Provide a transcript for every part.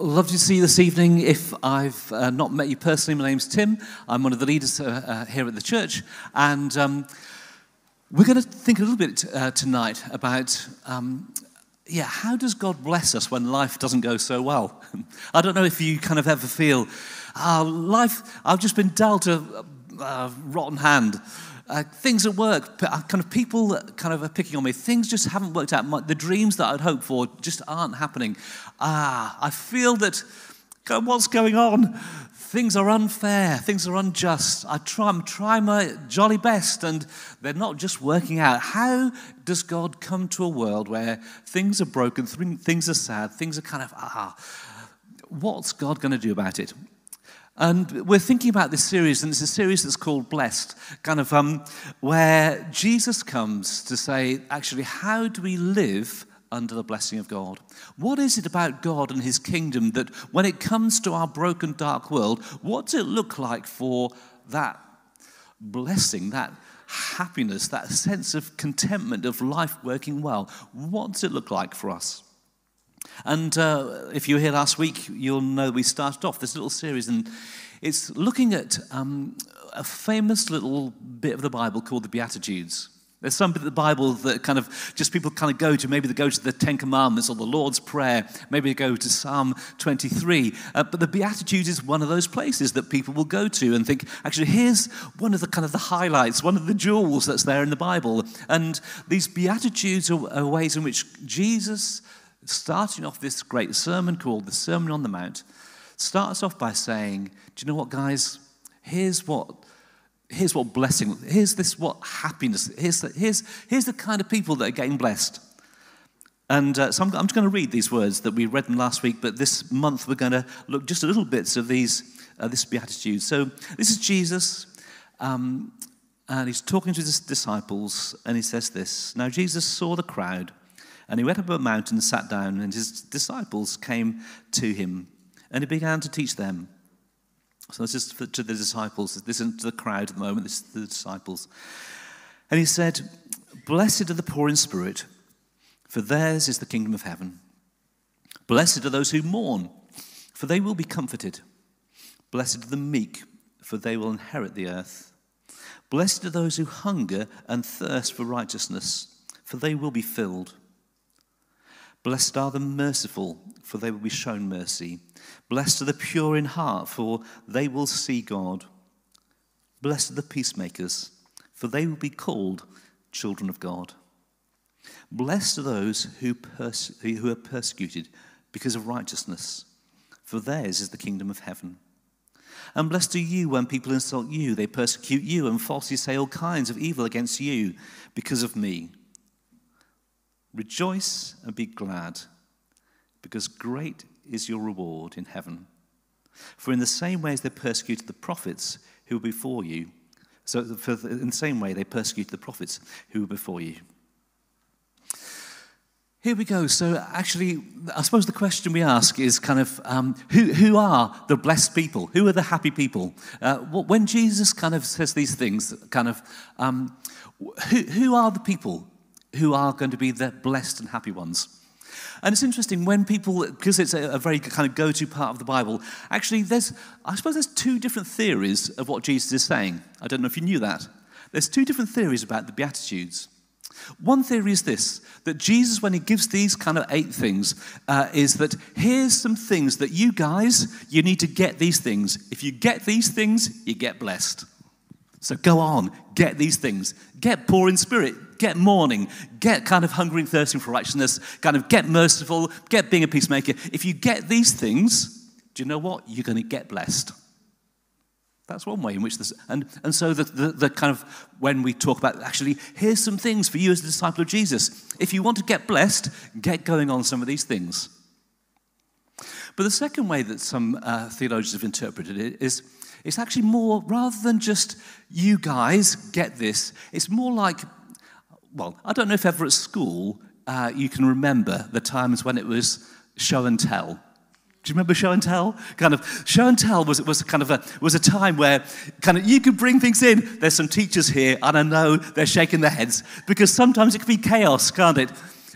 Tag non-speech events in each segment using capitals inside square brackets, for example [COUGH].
Lovely to see you this evening. If I've uh, not met you personally, my name's Tim. I'm one of the leaders uh, uh, here at the church. And um, we're going to think a little bit uh, tonight about, um, yeah, how does God bless us when life doesn't go so well? [LAUGHS] I don't know if you kind of ever feel, oh, life, I've just been dealt a, a rotten hand. Uh, things at work, uh, kind of people kind of are picking on me. Things just haven't worked out. The dreams that I'd hoped for just aren't happening. Ah, I feel that, God, what's going on? Things are unfair. Things are unjust. I try, I'm trying my jolly best, and they're not just working out. How does God come to a world where things are broken, things are sad, things are kind of ah? What's God going to do about it? And we're thinking about this series, and it's a series that's called Blessed, kind of um, where Jesus comes to say, actually, how do we live under the blessing of God? What is it about God and His kingdom that when it comes to our broken, dark world, what does it look like for that blessing, that happiness, that sense of contentment of life working well? What does it look like for us? And uh, if you were here last week, you'll know we started off this little series, and it's looking at um, a famous little bit of the Bible called the Beatitudes. There's some bit of the Bible that kind of just people kind of go to. Maybe they go to the Ten Commandments or the Lord's Prayer. Maybe they go to Psalm 23. Uh, but the Beatitudes is one of those places that people will go to and think, actually, here's one of the kind of the highlights, one of the jewels that's there in the Bible. And these Beatitudes are, are ways in which Jesus starting off this great sermon called the Sermon on the Mount, starts off by saying, Do you know what, guys? Here's what. Here's what blessing, here's this what happiness, here's the, here's, here's the kind of people that are getting blessed. And uh, so I'm, I'm, just going to read these words that we read them last week, but this month we're going to look just a little bits of these, uh, this beatitude. So this is Jesus, um, and he's talking to his disciples, and he says this Now Jesus saw the crowd and he went up a mountain and sat down, and his disciples came to him, and he began to teach them. So this is to the disciples. This isn't to the crowd at the moment, this is the disciples. And he said, Blessed are the poor in spirit, for theirs is the kingdom of heaven. Blessed are those who mourn, for they will be comforted. Blessed are the meek, for they will inherit the earth. Blessed are those who hunger and thirst for righteousness, for they will be filled. Blessed are the merciful, for they will be shown mercy. Blessed are the pure in heart, for they will see God. Blessed are the peacemakers, for they will be called children of God. Blessed are those who, perse- who are persecuted because of righteousness, for theirs is the kingdom of heaven. And blessed are you when people insult you, they persecute you, and falsely say all kinds of evil against you because of me. Rejoice and be glad, because great is your reward in heaven. For in the same way as they persecuted the prophets who were before you, so the, in the same way they persecuted the prophets who were before you. Here we go. So, actually, I suppose the question we ask is kind of um, who, who are the blessed people? Who are the happy people? Uh, when Jesus kind of says these things, kind of, um, who, who are the people who are going to be the blessed and happy ones. And it's interesting when people, because it's a, a very kind of go to part of the Bible, actually, there's, I suppose there's two different theories of what Jesus is saying. I don't know if you knew that. There's two different theories about the Beatitudes. One theory is this that Jesus, when he gives these kind of eight things, uh, is that here's some things that you guys, you need to get these things. If you get these things, you get blessed. So go on, get these things. Get poor in spirit, get mourning, get kind of hungry and thirsting for righteousness, kind of get merciful, get being a peacemaker. If you get these things, do you know what? You're going to get blessed. That's one way in which this, and, and so the, the, the, kind of, when we talk about actually, here's some things for you as a disciple of Jesus. If you want to get blessed, get going on some of these things. But the second way that some uh, theologians have interpreted it is it's actually more, rather than just you guys get this, it's more like well, I don't know if ever at school uh, you can remember the times when it was show and tell. Do you remember show and tell? Kind of show and tell was was kind of a was a time where kind of you could bring things in. There's some teachers here, and I know they're shaking their heads because sometimes it can be chaos, can't it?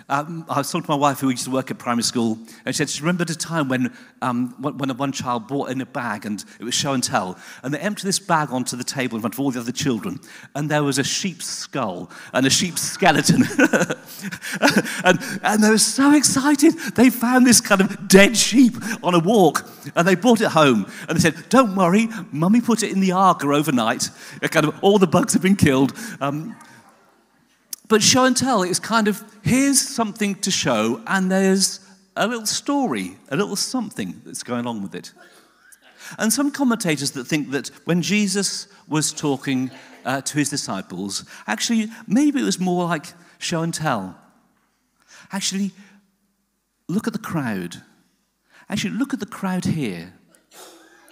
Um, I was talking to my wife who used to work at primary school, and she said she remembered a time when, um, when one child brought in a bag and it was show and tell. And they emptied this bag onto the table in front of all the other children. And there was a sheep's skull and a sheep's skeleton. [LAUGHS] and, and they were so excited. They found this kind of dead sheep on a walk and they brought it home. And they said, Don't worry, mummy put it in the Aga overnight. Kind of all the bugs have been killed. Um, but show and tell is kind of here's something to show, and there's a little story, a little something that's going on with it. And some commentators that think that when Jesus was talking uh, to his disciples, actually, maybe it was more like show and tell. Actually, look at the crowd. Actually, look at the crowd here.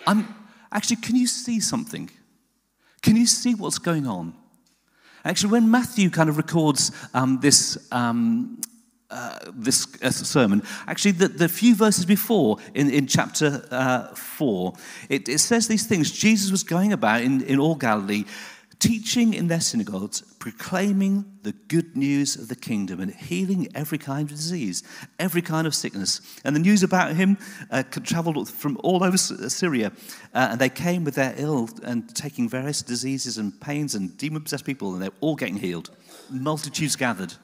I'm, actually, can you see something? Can you see what's going on? Actually, when Matthew kind of records um, this, um, uh, this uh, sermon, actually, the, the, few verses before in, in chapter uh, 4, it, it, says these things. Jesus was going about in, in all Galilee, teaching in their synagogues, proclaiming the good news of the kingdom and healing every kind of disease, every kind of sickness. And the news about him uh, traveled from all over Syria, uh, and they came with their ill and taking various diseases and pains and demon possessed people, and they're all getting healed. Multitudes gathered.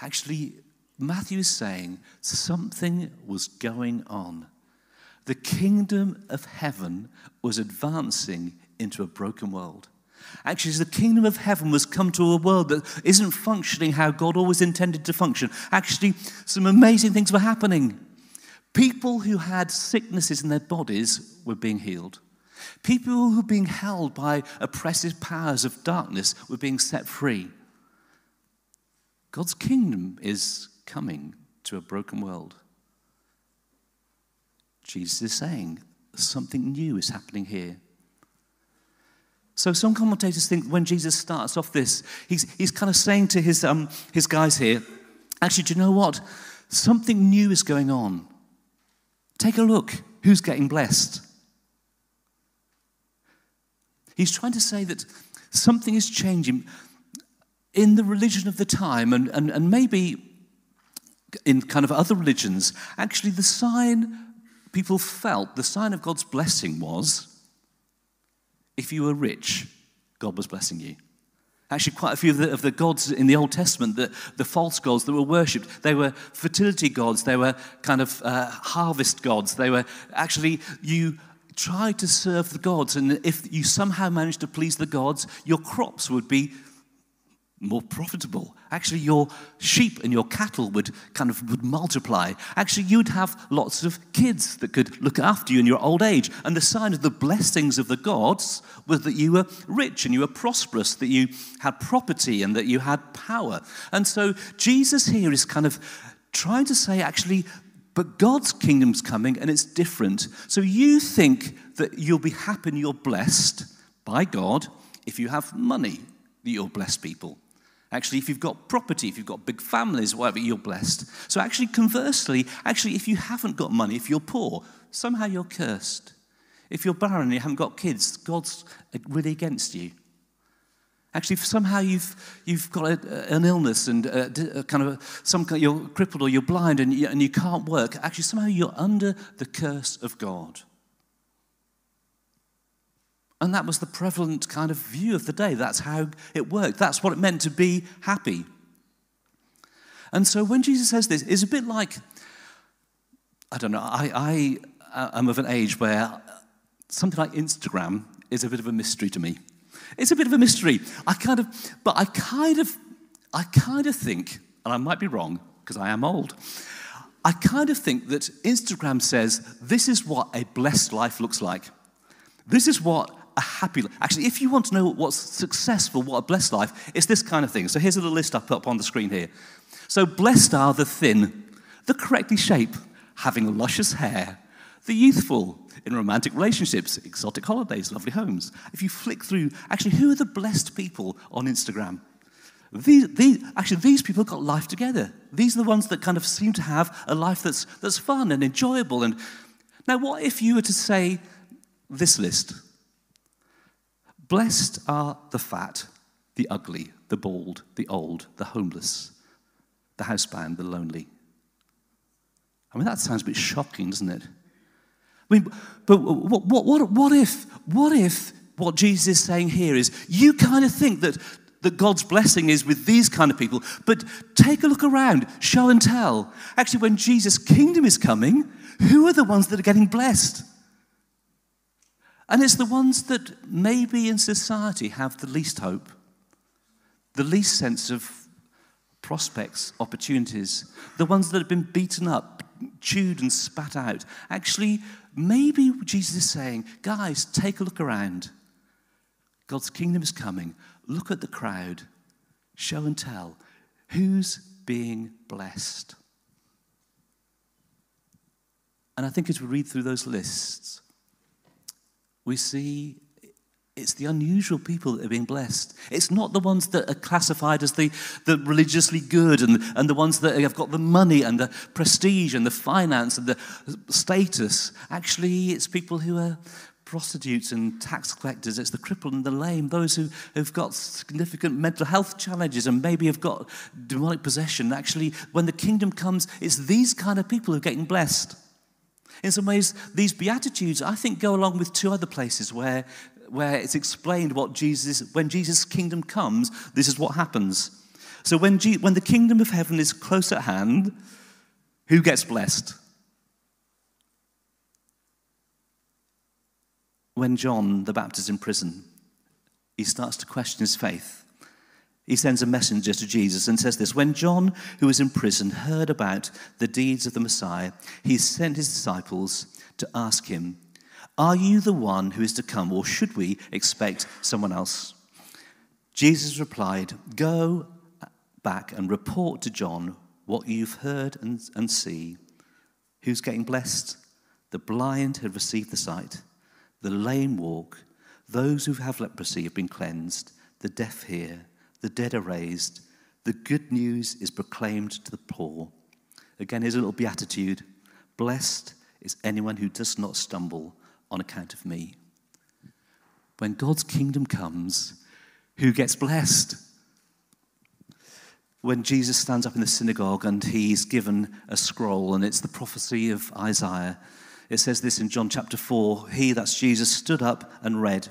Actually, Matthew is saying something was going on. The kingdom of heaven was advancing into a broken world. Actually, the kingdom of heaven was come to a world that isn't functioning how God always intended to function. Actually, some amazing things were happening. People who had sicknesses in their bodies were being healed. People who were being held by oppressive powers of darkness were being set free. God's kingdom is coming to a broken world. Jesus is saying something new is happening here. So some commentators think when Jesus starts off this, he's, he's kind of saying to his, um, his guys here, actually, do you know what? Something new is going on. Take a look. Who's getting blessed? He's trying to say that something is changing in the religion of the time and, and, and maybe in kind of other religions. Actually, the sign people felt, the sign of God's blessing was if you were rich, God was blessing you. Actually, quite a few of the, of the, gods in the Old Testament, the, the false gods that were worshipped, they were fertility gods, they were kind of uh, harvest gods. They were actually, you tried to serve the gods, and if you somehow managed to please the gods, your crops would be more profitable. Actually, your sheep and your cattle would kind of would multiply. Actually, you'd have lots of kids that could look after you in your old age. And the sign of the blessings of the gods was that you were rich and you were prosperous, that you had property and that you had power. And so Jesus here is kind of trying to say, actually, but God's kingdom's coming and it's different. So you think that you'll be happy and you're blessed by God if you have money, that you'll bless people. Actually, if you've got property, if you've got big families, whatever, you're blessed. So, actually, conversely, actually, if you haven't got money, if you're poor, somehow you're cursed. If you're barren and you haven't got kids, God's really against you. Actually, somehow you've, you've got a, an illness and uh, a, a uh, kind of a, some you're crippled or you're blind and you, and you can't work, actually, somehow you're under the curse of God. And that was the prevalent kind of view of the day. That's how it worked. That's what it meant to be happy. And so when Jesus says this, it's a bit like, I don't know, I, I uh, am of an age where something like Instagram is a bit of a mystery to me. It's a bit of a mystery. I kind of, but I kind of, I kind of think, and I might be wrong because I am old, I kind of think that Instagram says this is what a blessed life looks like. This is what a happy life. Actually, if you want to know what's successful, what a blessed life, it's this kind of thing. So here's a little list I put up on the screen here. So blessed are the thin, the correctly shaped, having luscious hair, the youthful, in romantic relationships, exotic holidays, lovely homes. If you flick through, actually, who are the blessed people on Instagram? These, these, actually, these people got life together. These are the ones that kind of seem to have a life that's, that's fun and enjoyable. And now, what if you were to say this list? Blessed are the fat, the ugly, the bald, the old, the homeless, the housebound, the lonely. I mean, that sounds a bit shocking, doesn't it? I mean, but what, what, what, what, if, what if what Jesus is saying here is you kind of think that, that God's blessing is with these kind of people, but take a look around, show and tell. Actually, when Jesus' kingdom is coming, who are the ones that are getting blessed? And it's the ones that maybe in society have the least hope, the least sense of prospects, opportunities, the ones that have been beaten up, chewed and spat out. Actually, maybe Jesus is saying, guys, take a look around. God's kingdom is coming. Look at the crowd. Show and tell. Who's being blessed? And I think as we read through those lists, we see it's the unusual people that are being blessed. It's not the ones that are classified as the, the religiously good and, and the ones that have got the money and the prestige and the finance and the status. Actually, it's people who are prostitutes and tax collectors. It's the crippled and the lame, those who have got significant mental health challenges and maybe have got demonic possession. Actually, when the kingdom comes, it's these kind of people who are getting blessed. In some ways, these Beatitudes, I think, go along with two other places where where it's explained what Jesus, when Jesus' kingdom comes, this is what happens. So when, G, when the kingdom of heaven is close at hand, who gets blessed? When John the Baptist is in prison, he starts to question his faith. He sends a messenger to Jesus and says this When John, who was in prison, heard about the deeds of the Messiah, he sent his disciples to ask him, are you the one who is to come, or should we expect someone else? Jesus replied, Go back and report to John what you've heard and, and see. Who's getting blessed? The blind have received the sight, the lame walk, those who have leprosy have been cleansed, the deaf hear, the dead are raised, the good news is proclaimed to the poor. Again, here's a little beatitude Blessed is anyone who does not stumble on account of me. When God's kingdom comes, who gets blessed? When Jesus stands up in the synagogue and he's given a scroll, and it's the prophecy of Isaiah, it says this in John chapter 4 He, that's Jesus, stood up and read.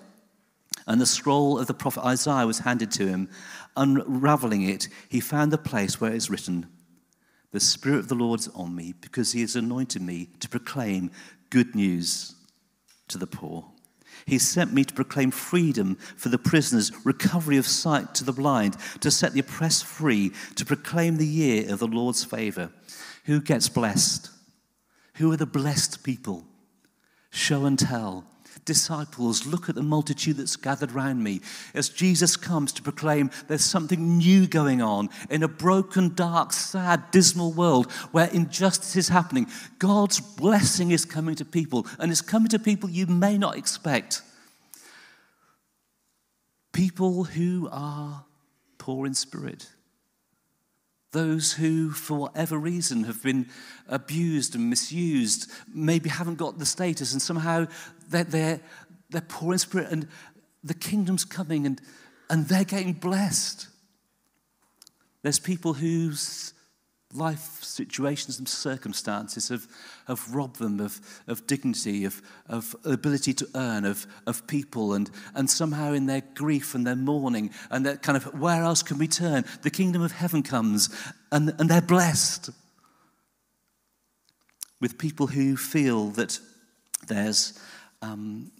And the scroll of the prophet Isaiah was handed to him. Unraveling it, he found the place where it is written, The Spirit of the Lord is on me, because he has anointed me to proclaim good news to the poor. He sent me to proclaim freedom for the prisoners, recovery of sight to the blind, to set the oppressed free, to proclaim the year of the Lord's favor. Who gets blessed? Who are the blessed people? Show and tell disciples, look at the multitude that's gathered round me as Jesus comes to proclaim there's something new going on in a broken, dark, sad, dismal world where injustice is happening. God's blessing is coming to people, and it's coming to people you may not expect. People who are poor in spirit those who, for whatever reason, have been abused and misused, maybe haven't got the status, and somehow they're, they're, they're poor in spirit, and the kingdom's coming, and, and they're getting blessed. There's people whose life situations and circumstances have, have robbed them of, of dignity, of, of ability to earn, of, of people, and, and somehow in their grief and their mourning, and that kind of where else can we turn? The kingdom of heaven comes, and, and they're blessed with people who feel that there's um,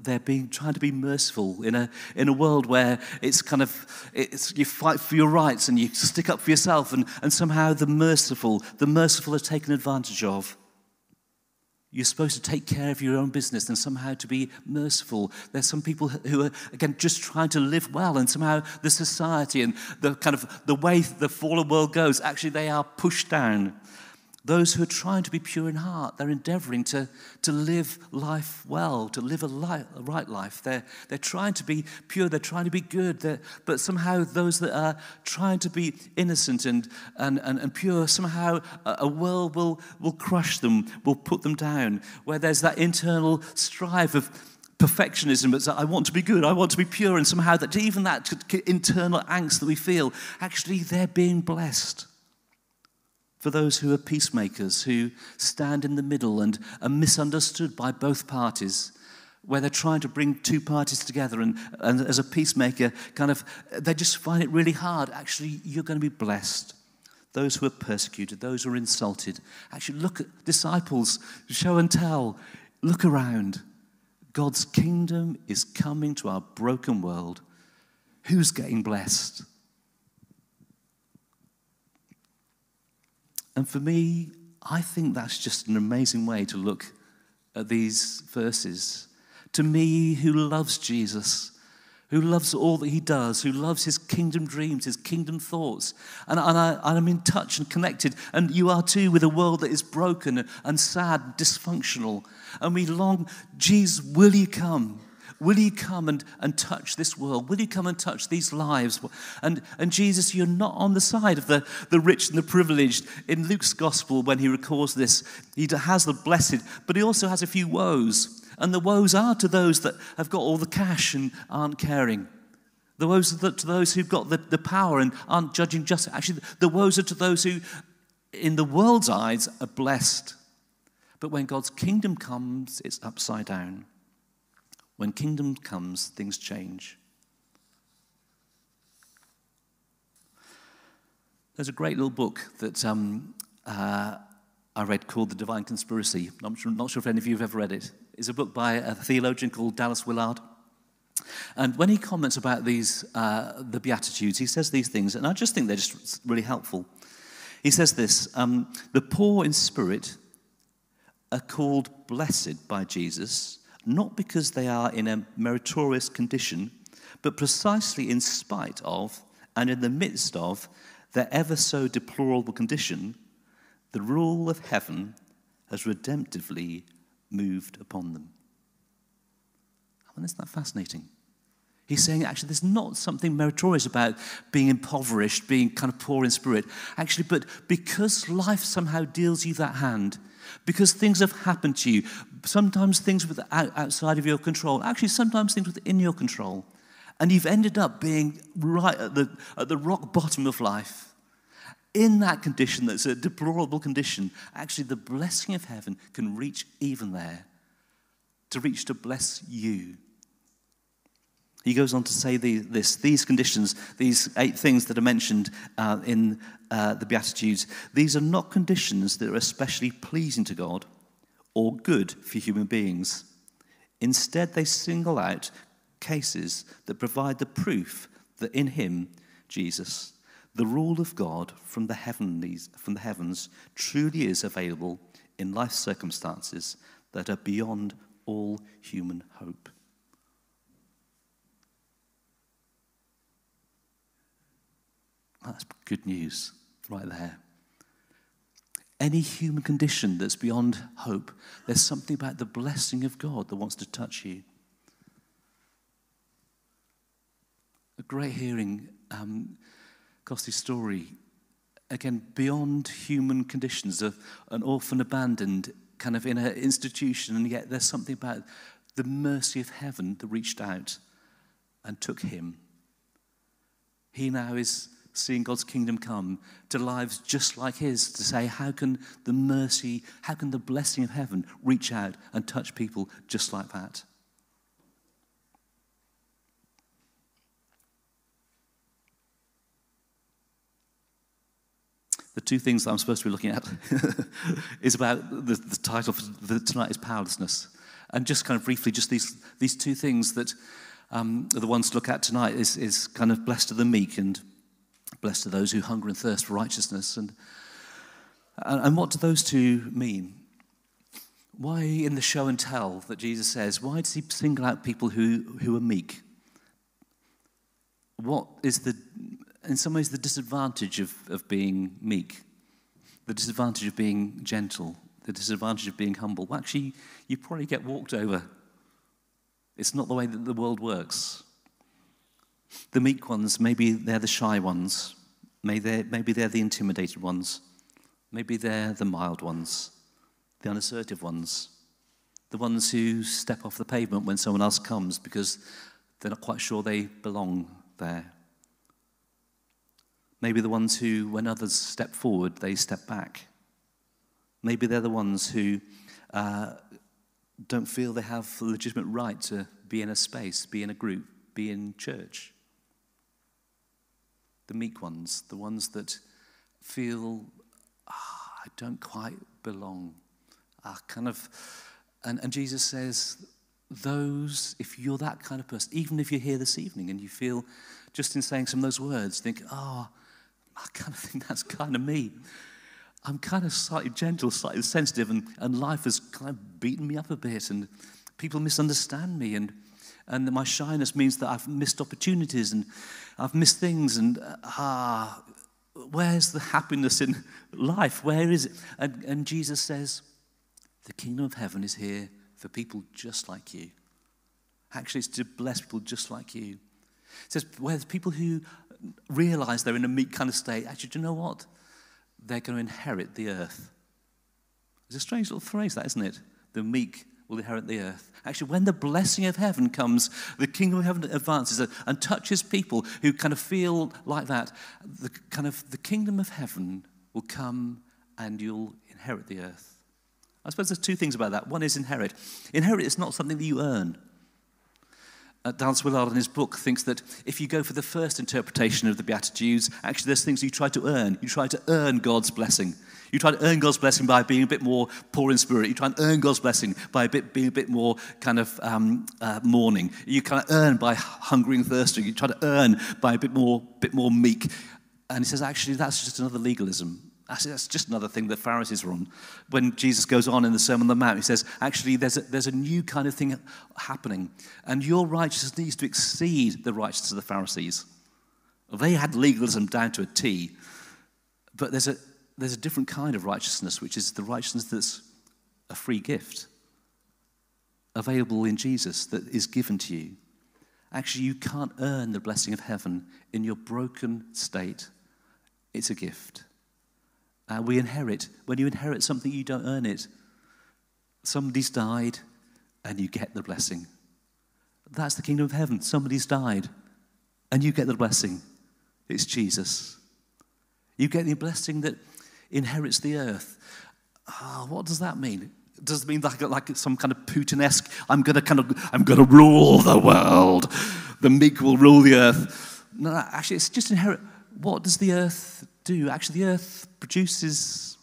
they're being trying to be merciful in a in a world where it's kind of it's you fight for your rights and you stick up for yourself and, and somehow the merciful the merciful are taken advantage of. You're supposed to take care of your own business and somehow to be merciful. There's some people who are again just trying to live well and somehow the society and the kind of the way the fallen world goes actually they are pushed down those who are trying to be pure in heart, they're endeavoring to, to live life well, to live a, life, a right life. They're, they're trying to be pure, they're trying to be good, but somehow those that are trying to be innocent and, and, and, and pure, somehow a, a world will, will crush them, will put them down, where there's that internal strive of perfectionism. It's I want to be good, I want to be pure, and somehow that even that internal angst that we feel, actually they're being blessed. For those who are peacemakers, who stand in the middle and are misunderstood by both parties, where they're trying to bring two parties together, and, and as a peacemaker, kind of, they just find it really hard. Actually, you're going to be blessed. Those who are persecuted, those who are insulted. Actually, look at disciples, show and tell, look around. God's kingdom is coming to our broken world. Who's getting blessed? And for me, I think that's just an amazing way to look at these verses. To me, who loves Jesus, who loves all that he does, who loves his kingdom dreams, his kingdom thoughts. And, and, I, am in touch and connected, and you are too, with a world that is broken and sad, dysfunctional. And we long, Jesus, will you come? Will you come and, and touch this world? Will you come and touch these lives? And, and Jesus, you're not on the side of the, the rich and the privileged. In Luke's gospel, when he records this, he has the blessed, but he also has a few woes. And the woes are to those that have got all the cash and aren't caring. The woes are to those who've got the, the power and aren't judging justice. Actually, the woes are to those who, in the world's eyes, are blessed. But when God's kingdom comes, it's upside down. When kingdom comes, things change. There's a great little book that um, uh, I read called The Divine Conspiracy. I'm not sure if any of you have ever read it. It's a book by a theologian called Dallas Willard. And when he comments about these, uh, the Beatitudes, he says these things, and I just think they're just really helpful. He says this um, The poor in spirit are called blessed by Jesus not because they are in a meritorious condition, but precisely in spite of and in the midst of their ever so deplorable condition, the rule of heaven has redemptively moved upon them. I mean, isn't that fascinating? He's saying actually there's not something meritorious about being impoverished, being kind of poor in spirit. Actually, but because life somehow deals you that hand, because things have happened to you. Sometimes things with outside of your control, actually, sometimes things within your control. And you've ended up being right at the, at the rock bottom of life. In that condition, that's a deplorable condition, actually, the blessing of heaven can reach even there, to reach to bless you he goes on to say the, this these conditions, these eight things that are mentioned uh, in uh, the Beatitudes, these are not conditions that are especially pleasing to God or good for human beings. Instead, they single out cases that provide the proof that in Him, Jesus, the rule of God from the, heavenlies, from the heavens truly is available in life circumstances that are beyond all human hope. That's good news right there. Any human condition that's beyond hope, there's something about the blessing of God that wants to touch you. A great hearing um, Costy's story. Again, beyond human conditions, of an orphan abandoned, kind of in an institution, and yet there's something about the mercy of heaven that reached out and took him. He now is seeing God's kingdom come to lives just like his to say, how can the mercy, how can the blessing of heaven reach out and touch people just like that? The two things that I'm supposed to be looking at [LAUGHS] is about the, the title for tonight is powerlessness. And just kind of briefly, just these, these two things that um, are the ones to look at tonight is, is kind of blessed are the meek and Blessed are those who hunger and thirst for righteousness. And, and what do those two mean? Why, in the show and tell that Jesus says, why does he single out people who, who are meek? What is the, in some ways, the disadvantage of, of being meek? The disadvantage of being gentle? The disadvantage of being humble? Well, actually, you probably get walked over. It's not the way that the world works. The meek ones, maybe they're the shy ones. Maybe they're the intimidated ones. Maybe they're the mild ones, the unassertive ones, the ones who step off the pavement when someone else comes because they're not quite sure they belong there. Maybe the ones who, when others step forward, they step back. Maybe they're the ones who uh, don't feel they have the legitimate right to be in a space, be in a group, be in church. The meek ones, the ones that feel, ah, I don't quite belong. I kind of, and, and Jesus says, those, if you're that kind of person, even if you're here this evening and you feel, just in saying some of those words, think, oh, I kind of [LAUGHS] think that's kind of me. I'm kind of slightly gentle, slightly sensitive, and, and life has kind of beaten me up a bit, and people misunderstand me, and, and my shyness means that I've missed opportunities and I've missed things, and ah, where's the happiness in life? Where is it? And, and Jesus says, The kingdom of heaven is here for people just like you. Actually, it's to bless people just like you. It says, where people who realize they're in a meek kind of state, actually, do you know what? They're going to inherit the earth. It's a strange little phrase, that, isn't it? The meek will inherit the earth. Actually, when the blessing of heaven comes, the kingdom of heaven advances and touches people who kind of feel like that. The kind of the kingdom of heaven will come and you'll inherit the earth. I suppose there's two things about that. One is inherit. Inherit is not something that you earn. Uh, Dallas Willard in his book thinks that if you go for the first interpretation of the Beatitudes, actually there's things you try to earn. You try to earn God's blessing. You try to earn God's blessing by being a bit more poor in spirit. You try and earn God's blessing by a bit, being a bit more kind of um, uh, mourning. You kind of earn by hungering and thirsting. You try to earn by a bit more, bit more meek. And he says, actually, that's just another legalism. That's just another thing the Pharisees were on. When Jesus goes on in the Sermon on the Mount, he says, actually, there's a, there's a new kind of thing happening. And your righteousness needs to exceed the righteousness of the Pharisees. They had legalism down to a T. But there's a, there's a different kind of righteousness, which is the righteousness that's a free gift, available in Jesus, that is given to you. Actually, you can't earn the blessing of heaven in your broken state, it's a gift. Uh, we inherit. When you inherit something, you don't earn it. Somebody's died, and you get the blessing. That's the kingdom of heaven. Somebody's died, and you get the blessing. It's Jesus. You get the blessing that inherits the earth. Oh, what does that mean? Does it mean like, like some kind of Putin-esque, I'm gonna kind of I'm gonna rule the world. The meek will rule the earth. No, actually it's just inherit. What does the earth do? Actually, the earth produces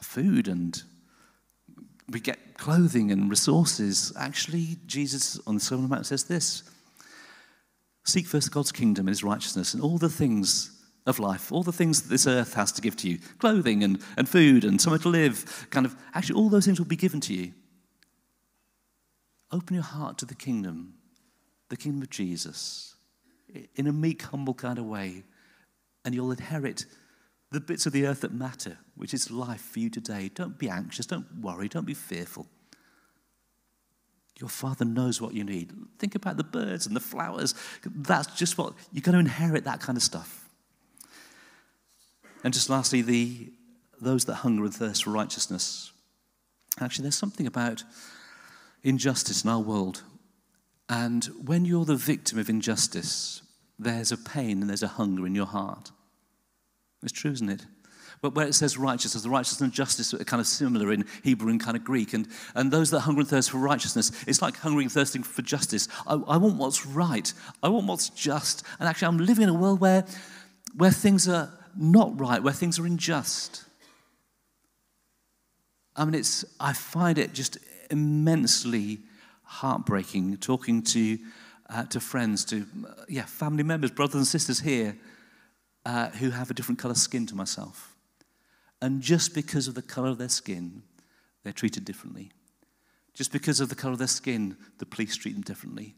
food and we get clothing and resources. Actually, Jesus on the Sermon on the Mount says this Seek first God's kingdom and his righteousness, and all the things of life, all the things that this earth has to give to you clothing and, and food and somewhere to live kind of actually, all those things will be given to you. Open your heart to the kingdom, the kingdom of Jesus, in a meek, humble kind of way and you'll inherit the bits of the earth that matter, which is life for you today. Don't be anxious, don't worry, don't be fearful. Your Father knows what you need. Think about the birds and the flowers. That's just what you're going to inherit that kind of stuff. And just lastly, the those that hunger and thirst for righteousness. Actually, there's something about injustice in our world. And when you're the victim of injustice, there's a pain and there's a hunger in your heart. It's true, isn't it? But where it says righteousness, the righteousness and justice are kind of similar in Hebrew and kind of Greek. And, and those that hunger and thirst for righteousness, it's like hungering and thirsting for justice. I, I want what's right. I want what's just. And actually, I'm living in a world where, where things are not right, where things are unjust. I mean, it's, I find it just immensely heartbreaking talking to, uh, to friends, to uh, yeah, family members, brothers and sisters here uh, who have a different color skin to myself. And just because of the color of their skin, they're treated differently. Just because of the color of their skin, the police treat them differently.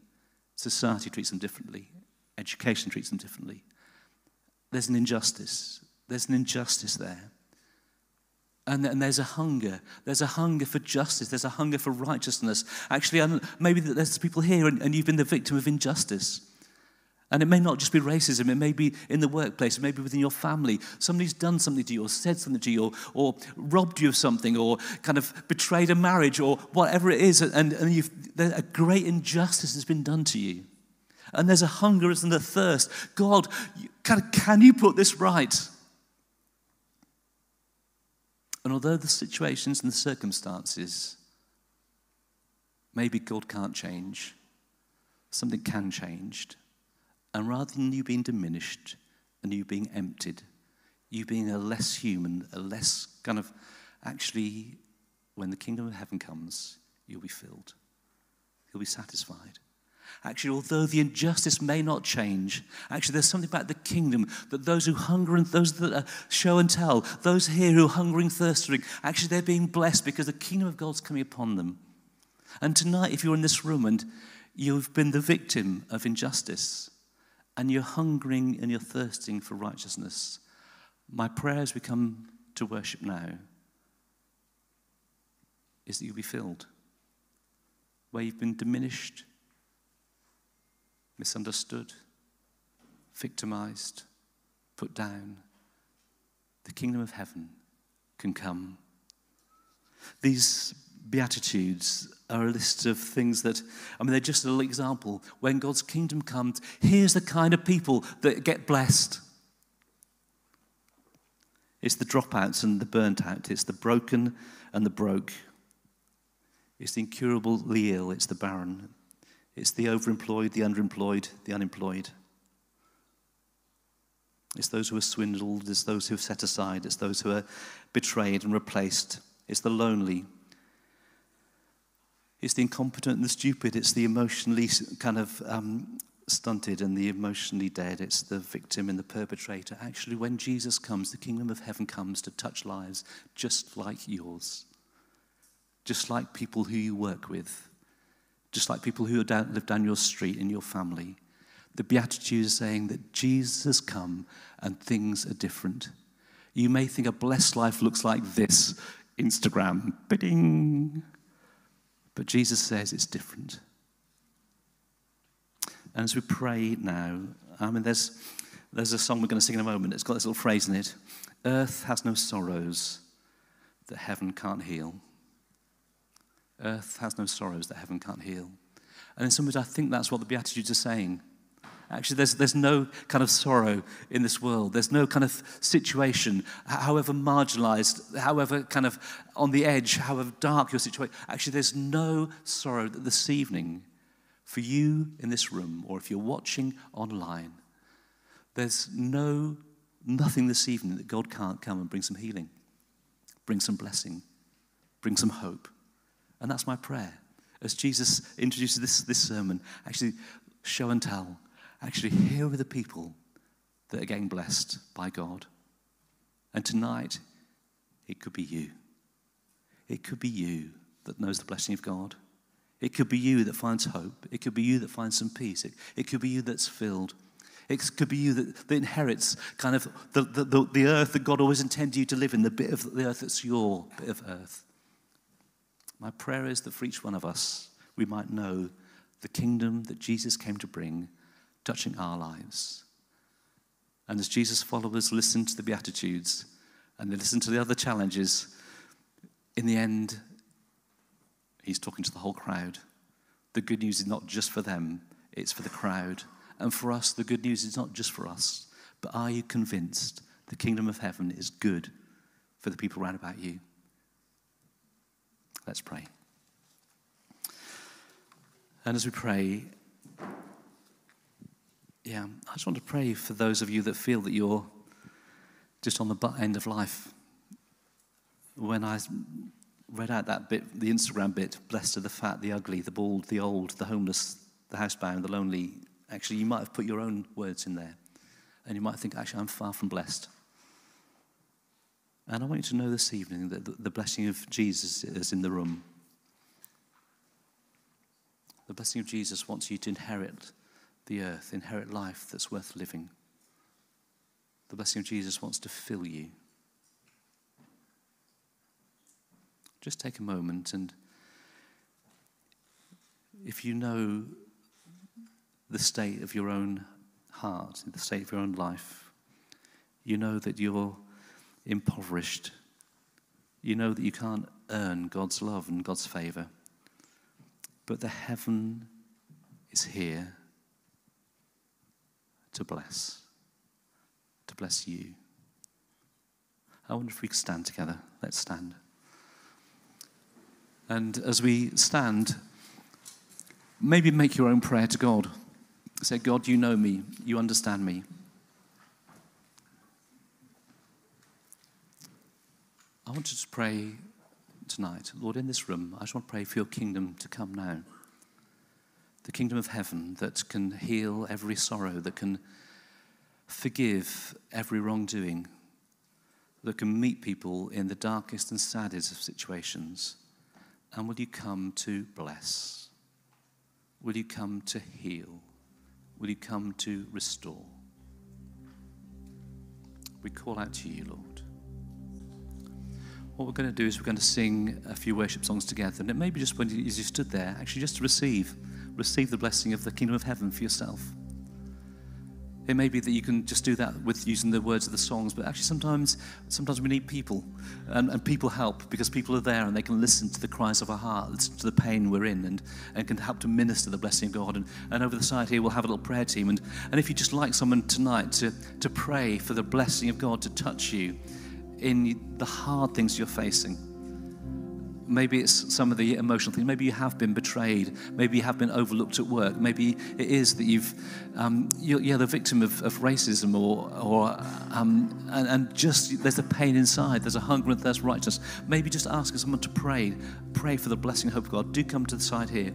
Society treats them differently. Education treats them differently. There's an injustice. There's an injustice there. And, and, there's a hunger. There's a hunger for justice. There's a hunger for righteousness. Actually, maybe there's people here and, and you've been the victim of injustice. And it may not just be racism, it may be in the workplace, it may be within your family. Somebody's done something to you, or said something to you, or, or robbed you of something, or kind of betrayed a marriage, or whatever it is. And, and you've, a great injustice has been done to you. And there's a hunger and a thirst. God, Can, can you put this right? And although the situations and the circumstances, maybe God can't change, something can change. And rather than you being diminished and you being emptied, you being a less human, a less kind of actually, when the kingdom of heaven comes, you'll be filled. You'll be satisfied. Actually, although the injustice may not change, actually, there's something about the kingdom that those who hunger and those that uh, show and tell, those here who are hungering, thirsting, actually, they're being blessed because the kingdom of God's coming upon them. And tonight, if you're in this room and you've been the victim of injustice and you're hungering and you're thirsting for righteousness, my prayer as we come to worship now is that you'll be filled. Where you've been diminished, misunderstood, victimized, put down, the kingdom of heaven can come. These Beatitudes are a list of things that, I mean, they're just a little example. When God's kingdom comes, here's the kind of people that get blessed. It's the dropouts and the burnt out, it's the broken and the broke. It's the incurably ill, it's the barren, it's the overemployed, the underemployed, the unemployed. It's those who are swindled, it's those who are set aside, it's those who are betrayed and replaced, it's the lonely. It's the incompetent and the stupid, it's the emotionally kind of um, stunted and the emotionally dead, it's the victim and the perpetrator. Actually, when Jesus comes, the kingdom of heaven comes to touch lives just like yours, just like people who you work with just like people who down, live down your street in your family. The Beatitude is saying that Jesus has come and things are different. You may think a blessed life looks like this Instagram, bidding. But Jesus says it's different. And as we pray now, I mean, there's, there's a song we're going to sing in a moment. It's got this little phrase in it Earth has no sorrows that heaven can't heal. Earth has no sorrows that heaven can't heal. And in some ways, I think that's what the Beatitudes are saying. Actually, there's, there's no kind of sorrow in this world. There's no kind of situation, however marginalized, however kind of on the edge, however dark your situation. Actually, there's no sorrow that this evening, for you in this room, or if you're watching online, there's no nothing this evening that God can't come and bring some healing, bring some blessing, bring some hope. And that's my prayer. As Jesus introduces this, this sermon, actually show and tell. Actually, here are the people that are getting blessed by God. And tonight, it could be you. It could be you that knows the blessing of God. It could be you that finds hope. It could be you that finds some peace. It, it could be you that's filled. It could be you that, that inherits kind of the, the, the, the earth that God always intended you to live in, the bit of the earth that's your bit of earth. My prayer is that for each one of us, we might know the kingdom that Jesus came to bring, touching our lives. And as Jesus' followers listen to the Beatitudes and they listen to the other challenges, in the end, he's talking to the whole crowd. The good news is not just for them, it's for the crowd. And for us, the good news is not just for us, but are you convinced the kingdom of heaven is good for the people around about you? Let's pray. And as we pray, yeah, I just want to pray for those of you that feel that you're just on the butt end of life. When I read out that bit, the Instagram bit, blessed are the fat, the ugly, the bald, the old, the homeless, the housebound, the lonely, actually, you might have put your own words in there. And you might think, actually, I'm far from blessed. And I want you to know this evening that the blessing of Jesus is in the room. The blessing of Jesus wants you to inherit the earth, inherit life that's worth living. The blessing of Jesus wants to fill you. Just take a moment and if you know the state of your own heart, the state of your own life, you know that you're impoverished, you know that you can't earn God's love and God's favor. But the heaven is here to bless. to bless you. I wonder if we could stand together. Let's stand. And as we stand, maybe make your own prayer to God. Say, God, you know me, you understand me. I want to pray tonight. Lord, in this room, I just want to pray for your kingdom to come now. The kingdom of heaven that can heal every sorrow, that can forgive every wrongdoing, that can meet people in the darkest and saddest of situations. And will you come to bless? Will you come to heal? Will you come to restore? We call out to you, Lord. What we're going to do is we're going to sing a few worship songs together. And it may be just when you, as you stood there, actually just to receive, receive the blessing of the kingdom of heaven for yourself. It may be that you can just do that with using the words of the songs, but actually sometimes, sometimes we need people, and, and people help because people are there and they can listen to the cries of our heart, listen to the pain we're in, and, and can help to minister the blessing of God. And, and over the side here, we'll have a little prayer team. And, and if you just like someone tonight to, to pray for the blessing of God to touch you in the hard things you're facing, Maybe it's some of the emotional things. Maybe you have been betrayed. Maybe you have been overlooked at work. Maybe it is that you've, um, you're, you're, the victim of, of racism, or, or um, and, and, just there's a pain inside. There's a hunger and thirst for righteousness. Maybe just asking someone to pray, pray for the blessing hope of God. Do come to the side here.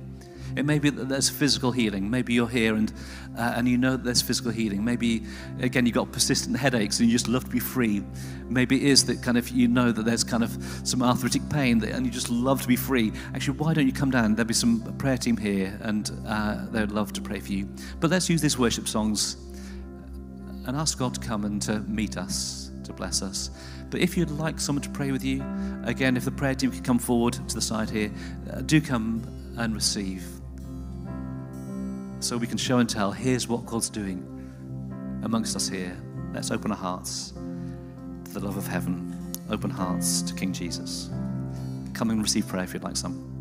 It may be that there's physical healing. Maybe you're here and, uh, and you know that there's physical healing. Maybe, again, you've got persistent headaches and you just love to be free. Maybe it is that kind of you know that there's kind of some arthritic pain that, and you just love to be free. Actually, why don't you come down? There'll be some prayer team here and uh, they'd love to pray for you. But let's use these worship songs and ask God to come and to meet us, to bless us. But if you'd like someone to pray with you, again, if the prayer team could come forward to the side here, uh, do come and receive so we can show and tell here's what God's doing amongst us here. Let's open our hearts to the love of heaven, open hearts to King Jesus. Come and receive prayer if you'd like some.